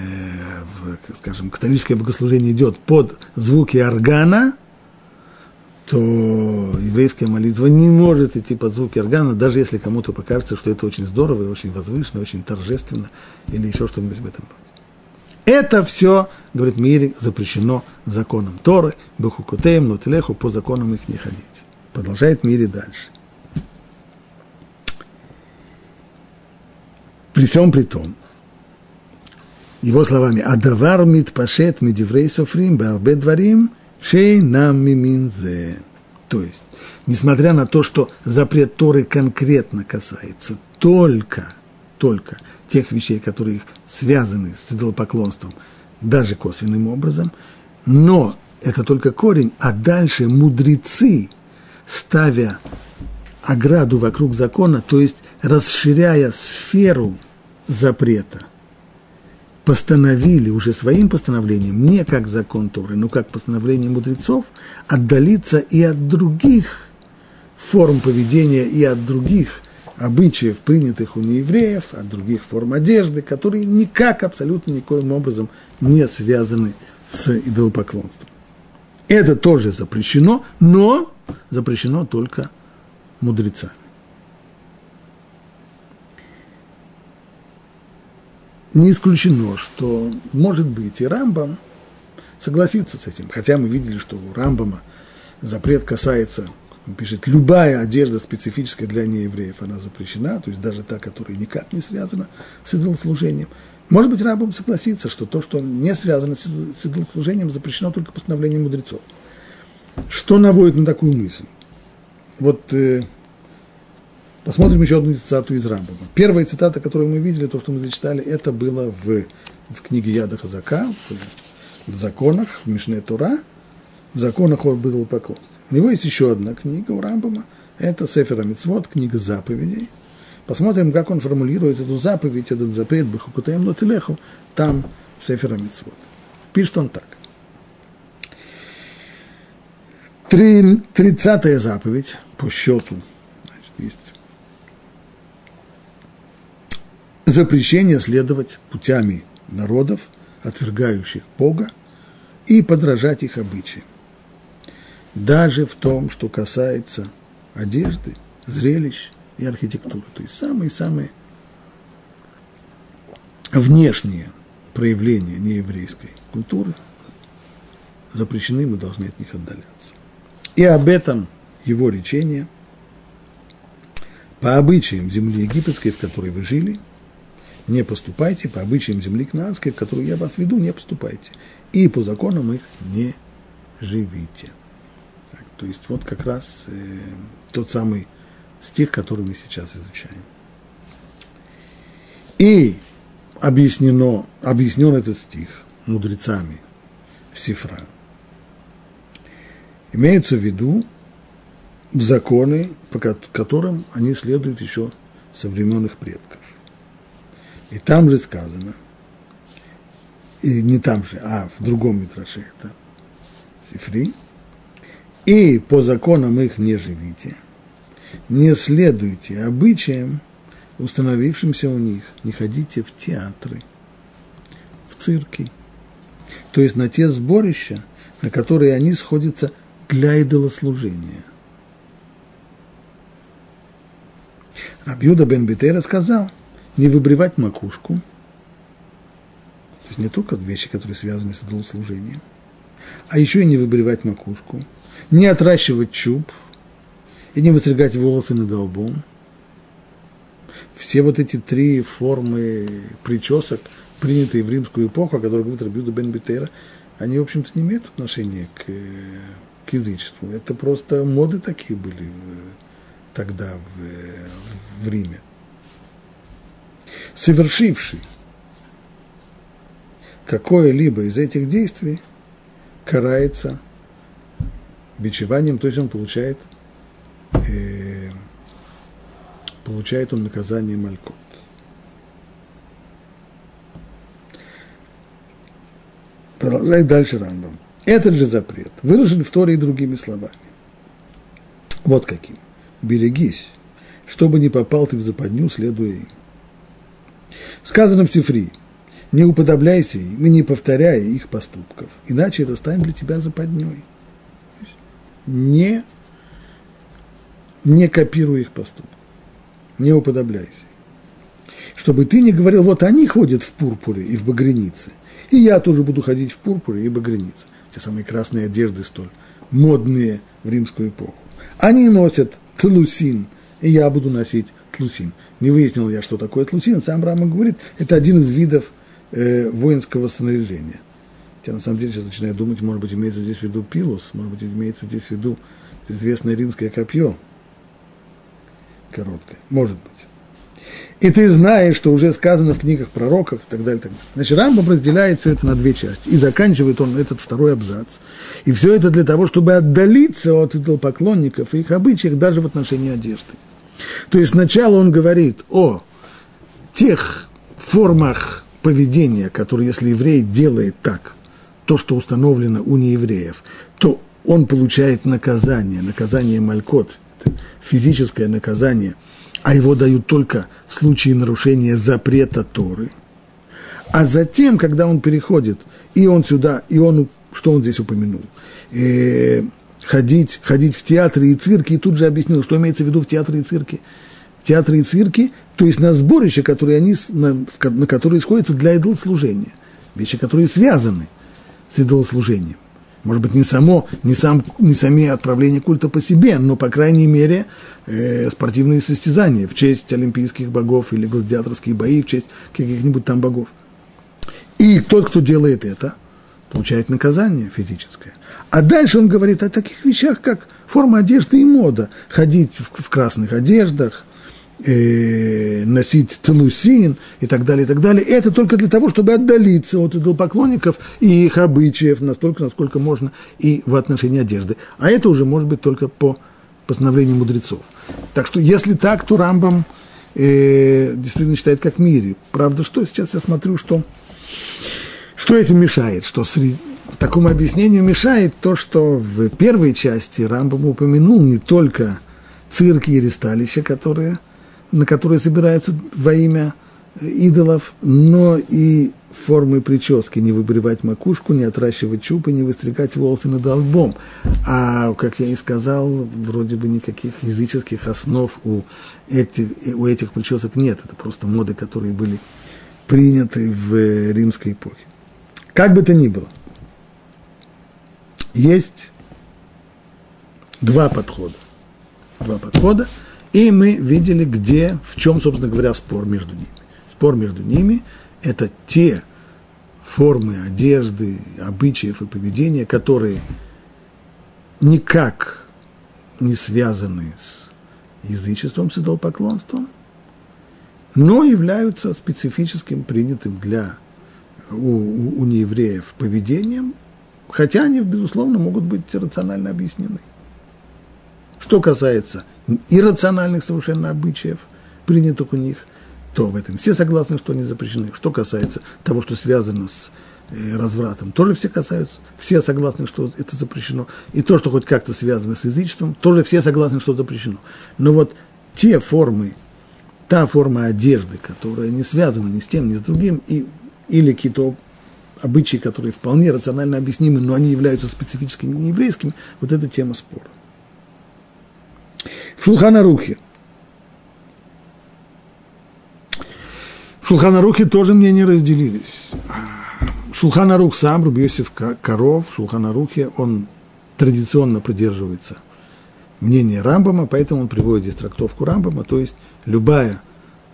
в, скажем, католическое богослужение идет под звуки органа, то еврейская молитва не может идти под звуки органа, даже если кому-то покажется, что это очень здорово и очень возвышенно, очень торжественно или еще что-нибудь в этом роде. Это все, говорит Мири, запрещено законом Торы, Бехукутеем, Нотелеху, по законам их не ходить. Продолжает Мири дальше. При всем при том, его словами, «Адавар митпашет медиврей софрим барбе дворим шей нам миминзе». То есть, несмотря на то, что запрет Торы конкретно касается только, только тех вещей, которые связаны с идолопоклонством, даже косвенным образом, но это только корень, а дальше мудрецы, ставя ограду вокруг закона, то есть расширяя сферу запрета, постановили уже своим постановлением, не как закон Торы, но как постановление мудрецов, отдалиться и от других форм поведения, и от других обычаев, принятых у неевреев, от других форм одежды, которые никак, абсолютно никоим образом не связаны с идолопоклонством. Это тоже запрещено, но запрещено только мудрецами. Не исключено, что, может быть, и Рамбам согласится с этим, хотя мы видели, что у Рамбама запрет касается, как он пишет, любая одежда специфическая для неевреев, она запрещена, то есть даже та, которая никак не связана с идолослужением. Может быть, Рамбам согласится, что то, что не связано с идолослужением, запрещено только постановлением мудрецов. Что наводит на такую мысль? Вот э, посмотрим еще одну цитату из Рамбама. Первая цитата, которую мы видели, то, что мы зачитали, это было в, в книге Яда Хазака, в, в законах, в Мишне Тура, в законах о поклонстве. У него есть еще одна книга у Рамбама, это Сефера Мицвод, книга заповедей. Посмотрим, как он формулирует эту заповедь, этот запрет Бахукутаем Лотилеху, там Сефера Мицвод. Пишет он так. Тридцатая заповедь по счету, значит, есть запрещение следовать путями народов, отвергающих Бога, и подражать их обычаям. Даже в том, что касается одежды, зрелищ и архитектуры. То есть самые-самые внешние проявления нееврейской культуры запрещены, мы должны от них отдаляться. И об этом его речение по обычаям земли египетской, в которой вы жили, не поступайте, по обычаям земли кнаанской, в которую я вас веду, не поступайте. И по законам их не живите. Так, то есть вот как раз э, тот самый стих, который мы сейчас изучаем. И объяснено, объяснен этот стих мудрецами в Сифра – Имеется в виду законы, по которым они следуют еще со времен предков. И там же сказано, и не там же, а в другом Митраше это Сифри, и по законам их не живите, не следуйте обычаям, установившимся у них, не ходите в театры, в цирки, то есть на те сборища, на которые они сходятся для идолослужения. Рабьюда бен Бетера сказал, не выбривать макушку, то есть не только вещи, которые связаны с идолослужением, а еще и не выбривать макушку, не отращивать чуб и не выстригать волосы над лбом. Все вот эти три формы причесок, принятые в римскую эпоху, о которых говорит Рабьюда бен Бетера, они, в общем-то, не имеют отношения к к язычеству. Это просто моды такие были тогда в, в Риме. Совершивший какое-либо из этих действий карается бичеванием, то есть он получает, э, получает он наказание Малькот. Продолжает дальше Рамбам. Этот же запрет выражен в Торе и другими словами. Вот каким. Берегись, чтобы не попал ты в западню, следуя им. Сказано в Сифри, не уподобляйся им и не повторяй их поступков, иначе это станет для тебя западней. Не, не копируй их поступков, не уподобляйся. Чтобы ты не говорил, вот они ходят в пурпуре и в багрянице, и я тоже буду ходить в пурпуре и багрянице. Те самые красные одежды столь модные в римскую эпоху. Они носят тлусин, и я буду носить тлусин. Не выяснил я, что такое тлусин. Сам Рама говорит, это один из видов э, воинского снаряжения. Я на самом деле сейчас начинаю думать, может быть, имеется здесь в виду пилус, может быть, имеется здесь в виду известное римское копье. Короткое. Может быть. И ты знаешь, что уже сказано в книгах пророков и так далее. Так далее. Значит, Рамбам разделяет все это на две части. И заканчивает он этот второй абзац. И все это для того, чтобы отдалиться от идолопоклонников и их обычаях даже в отношении одежды. То есть сначала он говорит о тех формах поведения, которые, если еврей делает так, то, что установлено у неевреев, то он получает наказание, наказание Малькот, физическое наказание, а его дают только в случае нарушения запрета Торы. А затем, когда он переходит, и он сюда, и он, что он здесь упомянул, э, ходить, ходить в театры и цирки, и тут же объяснил, что имеется в виду в театре и цирке. Театры и цирки, то есть на сборище, которые они, на, на которые сходятся для идолослужения. Вещи, которые связаны с идолослужением. Может быть, не само, не, сам, не сами отправления культа по себе, но, по крайней мере, э, спортивные состязания в честь олимпийских богов или гладиаторские бои в честь каких-нибудь там богов. И тот, кто делает это, получает наказание физическое. А дальше он говорит о таких вещах, как форма одежды и мода. Ходить в, в красных одеждах, э, носить телусин и так далее, и так далее. Это только для того, чтобы отдалиться от идолопоклонников и их обычаев настолько, насколько можно и в отношении одежды. А это уже может быть только по постановлению мудрецов. Так что если так, то Рамбам э, действительно считает как мире. Правда, что сейчас я смотрю, что, что этим мешает, что среди, такому объяснению мешает то, что в первой части Рамбам упомянул не только цирки и ресталища, которые – на которые собираются во имя идолов, но и формы прически, не выбривать макушку, не отращивать чубы, не выстригать волосы над лбом. А, как я и сказал, вроде бы никаких языческих основ у этих, у этих причесок нет. Это просто моды, которые были приняты в римской эпохе. Как бы то ни было, есть два подхода. Два подхода – и мы видели, где, в чем, собственно говоря, спор между ними. Спор между ними – это те формы одежды, обычаев и поведения, которые никак не связаны с язычеством, с идолопоклонством, но являются специфическим, принятым для у, у, у неевреев поведением, хотя они, безусловно, могут быть рационально объяснены. Что касается иррациональных совершенно обычаев, принятых у них, то в этом все согласны, что они запрещены. Что касается того, что связано с э, развратом, тоже все касаются, все согласны, что это запрещено. И то, что хоть как-то связано с язычеством, тоже все согласны, что запрещено. Но вот те формы, та форма одежды, которая не связана ни с тем, ни с другим, и, или какие-то обычаи, которые вполне рационально объяснимы, но они являются специфически нееврейскими, вот это тема спора. В Шулханарухе. В Шулханарухе тоже мнения разделились. Шулханарух сам, Рубиосиф Коров, в Шулханарухе, он традиционно придерживается мнения Рамбама, поэтому он приводит здесь трактовку Рамбама, то есть любая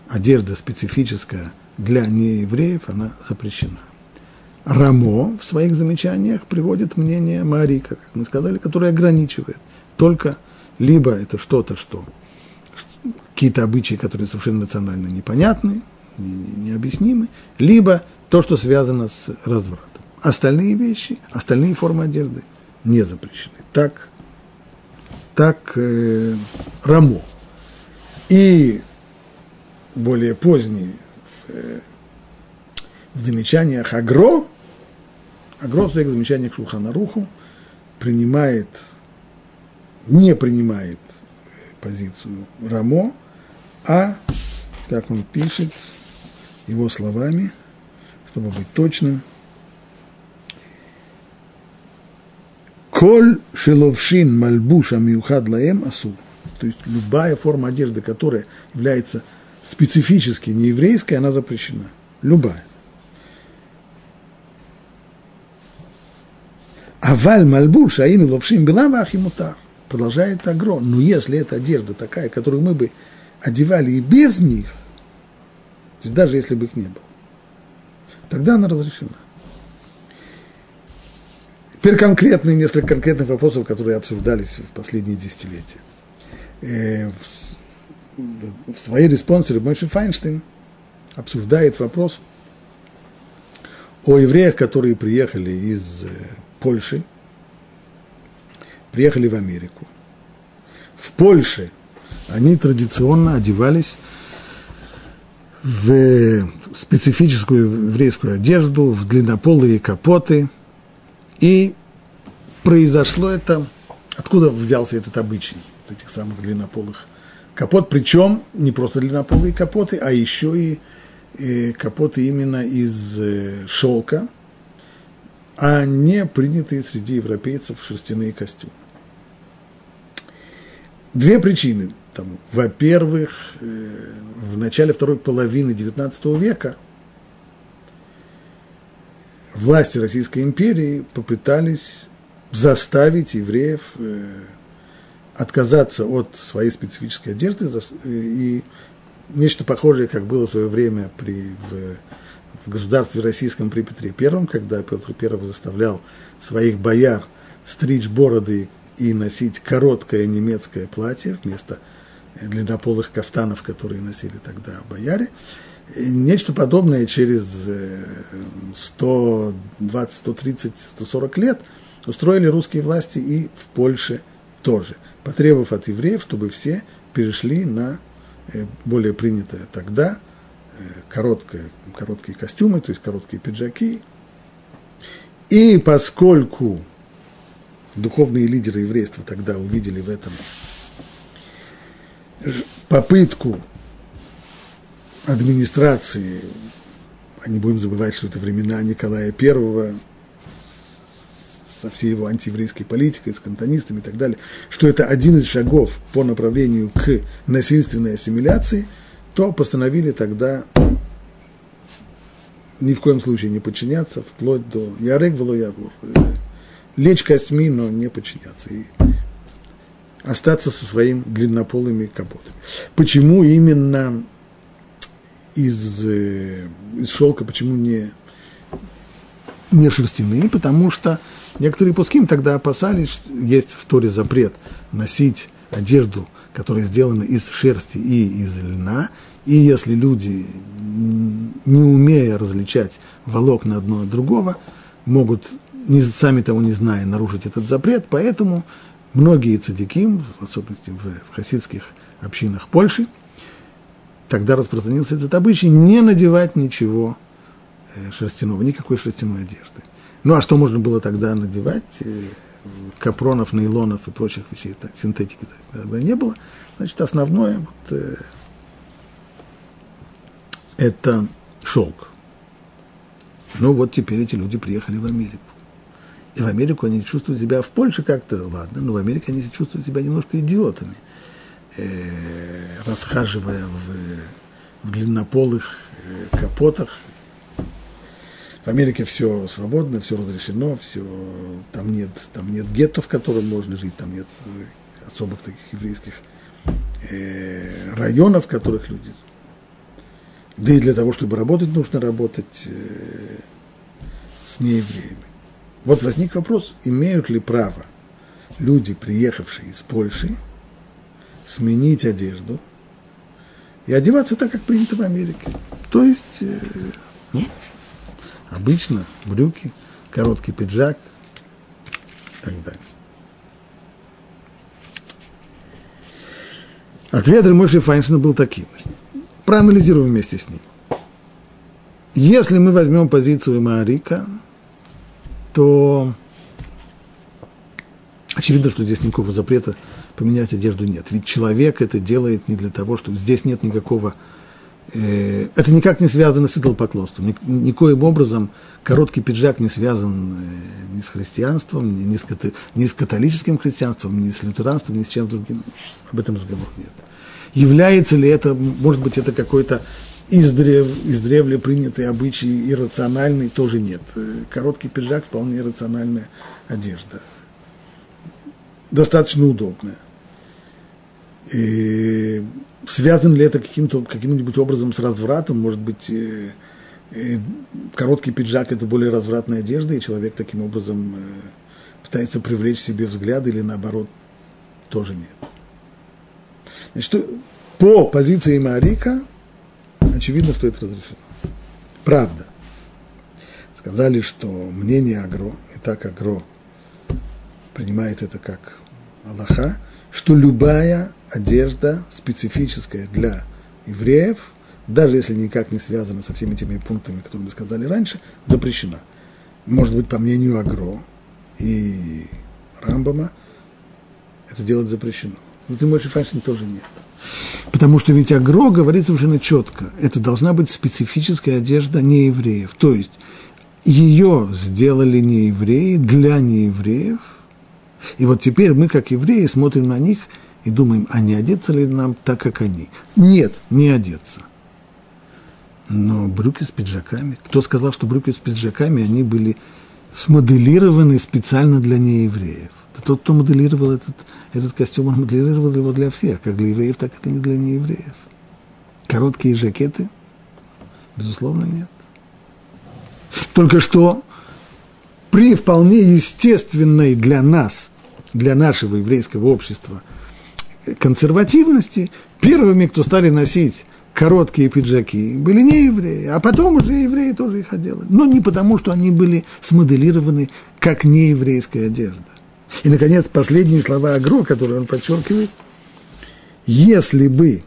одежда специфическая для неевреев, она запрещена. Рамо в своих замечаниях приводит мнение Марика, как мы сказали, которое ограничивает только либо это что-то, что какие-то обычаи, которые совершенно национально непонятны, необъяснимы, либо то, что связано с развратом. Остальные вещи, остальные формы одежды не запрещены. Так, так э, Рамо. И более поздние в, э, в замечаниях Агро, Агро в своих замечаниях Шулханаруху принимает не принимает позицию Рамо, а, как он пишет, его словами, чтобы быть точным. Коль шеловшин мальбуша миухад лаем асу. То есть любая форма одежды, которая является специфически нееврейской, она запрещена. Любая. Аваль мальбуш, а имя ловшим белава ахимутар. Продолжает Агро. Но если эта одежда такая, которую мы бы одевали и без них, то есть даже если бы их не было, тогда она разрешена. Теперь конкретные, несколько конкретных вопросов, которые обсуждались в последние десятилетия. Э, в, в своей респонсоре Мойши Файнштейн обсуждает вопрос о евреях, которые приехали из э, Польши, приехали в Америку. В Польше они традиционно одевались в специфическую еврейскую одежду, в длиннополые капоты – и произошло это, откуда взялся этот обычай, этих самых длиннополых капот, причем не просто длиннополые капоты, а еще и э, капоты именно из э, шелка, а не принятые среди европейцев шерстяные костюмы. Две причины тому. Во-первых, э, в начале второй половины XIX века – власти Российской империи попытались заставить евреев э, отказаться от своей специфической одежды э, и нечто похожее, как было в свое время при, в, в государстве российском при Петре Первом, когда Петр I заставлял своих бояр стричь бороды и носить короткое немецкое платье вместо длиннополых кафтанов, которые носили тогда бояре. Нечто подобное через 120, 130, 140 лет устроили русские власти и в Польше тоже, потребовав от евреев, чтобы все перешли на э, более принятое тогда короткое, короткие костюмы, то есть короткие пиджаки. И поскольку духовные лидеры еврейства тогда увидели в этом попытку администрации, а не будем забывать, что это времена Николая I, со всей его антиеврейской политикой, с кантонистами и так далее, что это один из шагов по направлению к насильственной ассимиляции, то постановили тогда ни в коем случае не подчиняться, вплоть до Ярек Валуягур, лечь костьми, но не подчиняться, и остаться со своими длиннополыми капотами. Почему именно из, э, из шелка, почему не, не шерстяные? Потому что некоторые пуским тогда опасались, есть в Торе запрет носить одежду, которая сделана из шерсти и из льна, и если люди, не умея различать волокна одно от другого, могут, не, сами того не зная, нарушить этот запрет, поэтому многие цадиким, в особенности в, в хасидских общинах Польши, тогда распространился этот обычай не надевать ничего э, шерстяного, никакой шерстяной одежды. Ну а что можно было тогда надевать? Э, капронов, нейлонов и прочих вещей, так, синтетики тогда не было. Значит, основное вот, э, это шелк. Ну вот теперь эти люди приехали в Америку. И в Америку они чувствуют себя в Польше как-то, ладно, но в Америке они чувствуют себя немножко идиотами э, расхаживая в, в длиннополых э, капотах. В Америке все свободно, все разрешено, все, там нет, там нет гетто, в котором можно жить, там нет особых таких еврейских э, районов, в которых люди. Да и для того, чтобы работать, нужно работать э, с неевреями. Вот возник вопрос, имеют ли право люди, приехавшие из Польши, сменить одежду и одеваться так, как принято в Америке. То есть, э, ну, обычно брюки, короткий пиджак и так далее. Ответ Ремоши Файншина был таким. Проанализируем вместе с ним. Если мы возьмем позицию Маарика, то очевидно, что здесь никакого запрета поменять одежду нет. Ведь человек это делает не для того, чтобы здесь нет никакого это никак не связано с идолопоклонством. Никоим образом короткий пиджак не связан э, ни с христианством, ни с, ни с католическим христианством, ни с лютеранством, ни с чем другим. Об этом разговор нет. Является ли это, может быть, это какой-то издрев, издревле принятый обычай иррациональный, тоже нет. Э, короткий пиджак вполне рациональная одежда. Достаточно удобная. И связан ли это каким-то, каким-нибудь образом с развратом? Может быть, э, э, короткий пиджак – это более развратная одежда, и человек таким образом э, пытается привлечь себе взгляд, или наоборот, тоже нет. Значит, по позиции Марика очевидно, что это разрешено. Правда. Сказали, что мнение Агро, и так Агро принимает это как Аллаха, что любая одежда специфическая для евреев, даже если никак не связана со всеми теми пунктами, которые мы сказали раньше, запрещена. Может быть, по мнению Агро и Рамбама, это делать запрещено. Но ты можешь Файнштейн тоже нет. Потому что ведь Агро говорит совершенно четко, это должна быть специфическая одежда неевреев. То есть ее сделали неевреи для неевреев – и вот теперь мы, как евреи, смотрим на них и думаем, а не одеться ли нам так, как они? Нет, не одеться. Но брюки с пиджаками, кто сказал, что брюки с пиджаками, они были смоделированы специально для неевреев? Да тот, кто моделировал этот, этот костюм, он моделировал его для всех, как для евреев, так и для неевреев. Короткие жакеты? Безусловно, нет. Только что при вполне естественной для нас, для нашего еврейского общества консервативности, первыми, кто стали носить короткие пиджаки, были не евреи, а потом уже евреи тоже их одели. Но не потому, что они были смоделированы как нееврейская одежда. И, наконец, последние слова Агро, которые он подчеркивает. Если бы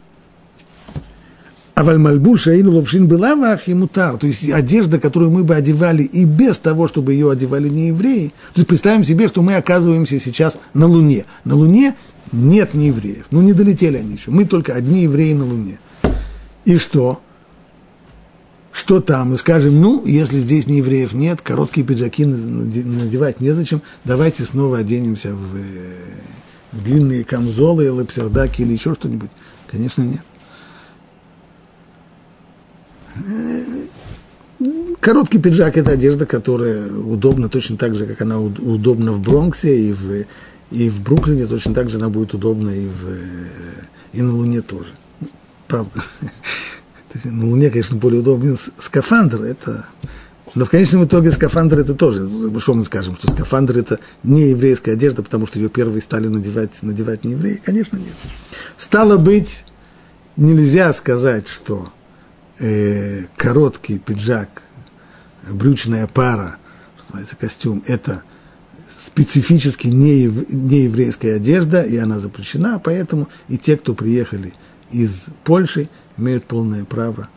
а мальбуль шаину ловшин была вахи мутар, то есть одежда, которую мы бы одевали и без того, чтобы ее одевали не евреи. То есть представим себе, что мы оказываемся сейчас на Луне. На Луне нет не евреев. Ну, не долетели они еще. Мы только одни евреи на Луне. И что? Что там? Мы скажем, ну, если здесь не евреев нет, короткие пиджаки надевать незачем, давайте снова оденемся в, э, в длинные камзолы, лапсердаки или еще что-нибудь. Конечно, нет. Короткий пиджак – это одежда, которая удобна точно так же, как она удобна в Бронксе и в, и в Бруклине, точно так же она будет удобна и, в, и на Луне тоже. Правда. На Луне, конечно, более удобен скафандр, это... Но в конечном итоге скафандр это тоже, что мы скажем, что скафандр это не еврейская одежда, потому что ее первые стали надевать, надевать не евреи? Конечно, нет. Стало быть, нельзя сказать, что э, короткий пиджак, брючная пара, называется костюм, это специфически не, еврейская одежда, и она запрещена, поэтому и те, кто приехали из Польши, имеют полное право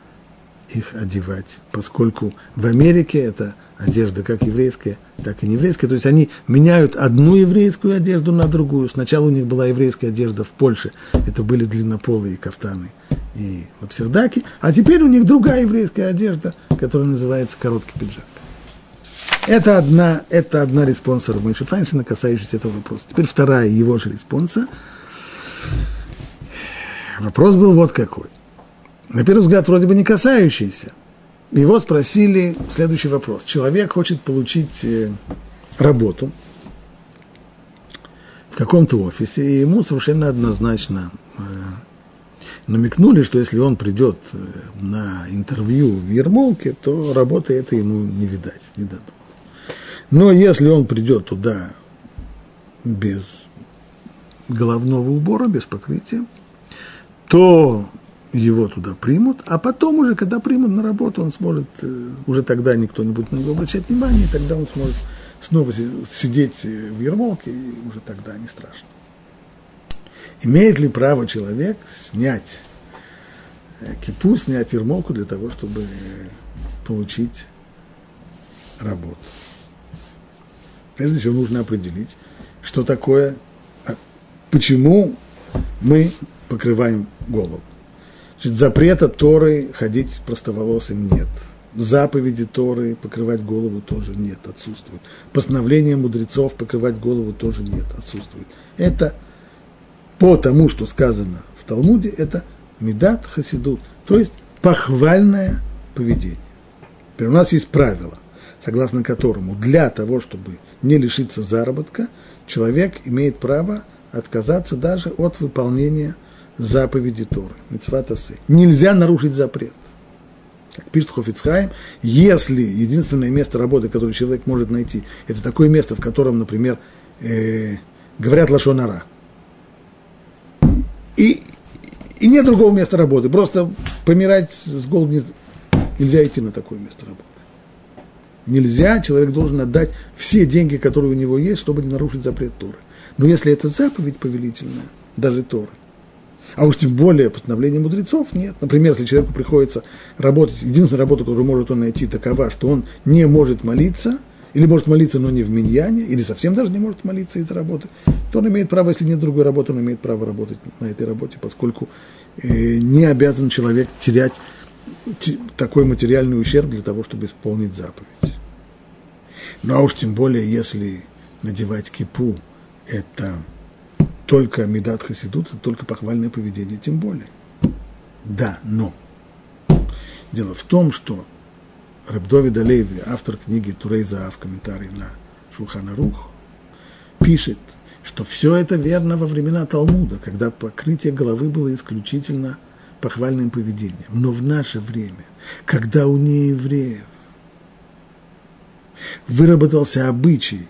их одевать, поскольку в Америке это одежда как еврейская, так и не еврейская. То есть они меняют одну еврейскую одежду на другую. Сначала у них была еврейская одежда в Польше, это были длиннополые кафтаны и лапсердаки, а теперь у них другая еврейская одежда, которая называется короткий пиджак. Это одна, это одна респонса рав Мейши Файнштейна, касающаяся этого вопроса. Теперь вторая его же респонса. Вопрос был вот какой. На первый взгляд, вроде бы не касающийся. Его спросили следующий вопрос. Человек хочет получить э, работу в каком-то офисе, и ему совершенно однозначно э, намекнули, что если он придет э, на интервью в Ермолке, то работы это ему не видать, не дадут. Но если он придет туда без головного убора, без покрытия, то его туда примут, а потом уже, когда примут на работу, он сможет, э, уже тогда никто не будет на него обращать внимание, и тогда он сможет снова сидеть в Ермолке, и уже тогда не страшно. Имеет ли право человек снять э, кипу, снять ермолку для того, чтобы получить работу? Прежде всего нужно определить, что такое, а почему мы покрываем голову. Значит, запрета Торы ходить простоволосым нет. Заповеди Торы покрывать голову тоже нет, отсутствует. Постановление мудрецов покрывать голову тоже нет, отсутствует. Это по тому, что сказано в Талмуде, это медат хасидут, то есть похвальное поведение. Теперь у нас есть правило, согласно которому для того, чтобы не лишиться заработка, человек имеет право отказаться даже от выполнения заповеди Торы, митцватасы. Нельзя нарушить запрет. Как пишет Хофицхайм, если единственное место работы, которое человек может найти, это такое место, в котором, например, э, говорят лошонара, и, и нет другого места работы, просто помирать с голоду нельзя идти на такое место работы. Нельзя, человек должен отдать все деньги, которые у него есть, чтобы не нарушить запрет Торы. Но если это заповедь повелительная, даже Торы, а уж тем более постановление мудрецов нет. Например, если человеку приходится работать, единственная работа, которую может он найти, такова, что он не может молиться, или может молиться, но не в миньяне, или совсем даже не может молиться из-за работы, то он имеет право, если нет другой работы, он имеет право работать на этой работе, поскольку э, не обязан человек терять такой материальный ущерб для того, чтобы исполнить заповедь. Ну а уж тем более, если надевать кипу, это только медат хасидут, это только похвальное поведение, тем более. Да, но. Дело в том, что Рабдови Далеви, автор книги Турейза в комментарии на Шулхана Рух, пишет, что все это верно во времена Талмуда, когда покрытие головы было исключительно похвальным поведением. Но в наше время, когда у неевреев выработался обычай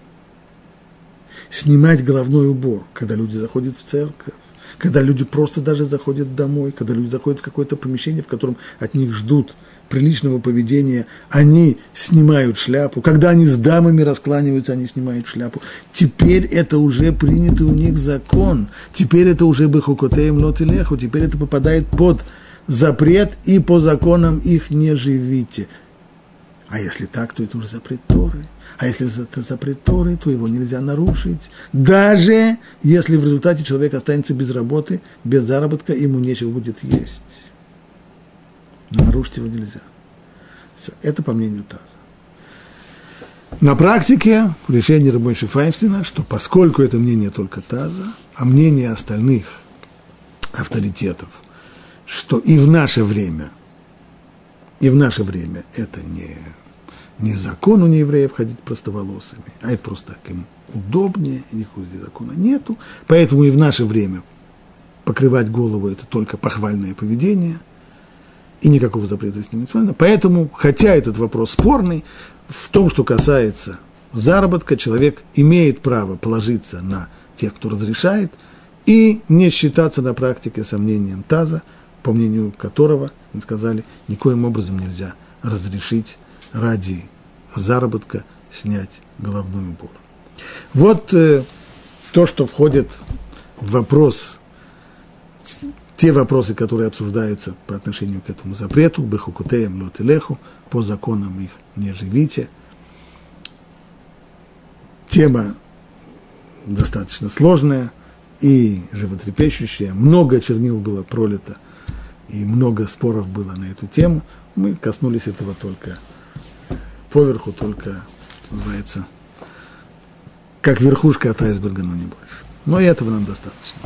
снимать головной убор, когда люди заходят в церковь, когда люди просто даже заходят домой, когда люди заходят в какое-то помещение, в котором от них ждут приличного поведения, они снимают шляпу. Когда они с дамами раскланиваются, они снимают шляпу. Теперь это уже принятый у них закон. Теперь это уже бехукотеем лот и леху. Теперь это попадает под запрет, и по законам их не живите. А если так, то это уже запрет Торы. А если это запрет Торы, то его нельзя нарушить. Даже если в результате человек останется без работы, без заработка, ему нечего будет есть. Нарушить его нельзя. Это по мнению Таза. На практике решение Рабойши Файнштейна, что поскольку это мнение только Таза, а мнение остальных авторитетов, что и в наше время, и в наше время это не не закон у неевреев ходить простоволосыми, а это просто так им удобнее, никакого закона нету. Поэтому и в наше время покрывать голову – это только похвальное поведение, и никакого запрета с ним не Поэтому, хотя этот вопрос спорный, в том, что касается заработка, человек имеет право положиться на тех, кто разрешает, и не считаться на практике сомнением таза, по мнению которого, мы сказали, никоим образом нельзя разрешить ради заработка снять головной убор. Вот э, то, что входит в вопрос, те вопросы, которые обсуждаются по отношению к этому запрету, бехукутеем лотелеху, по законам их не живите. Тема достаточно сложная и животрепещущая. Много чернил было пролито, и много споров было на эту тему. Мы коснулись этого только поверху только, что называется, как верхушка от айсберга, но не больше. Но и этого нам достаточно.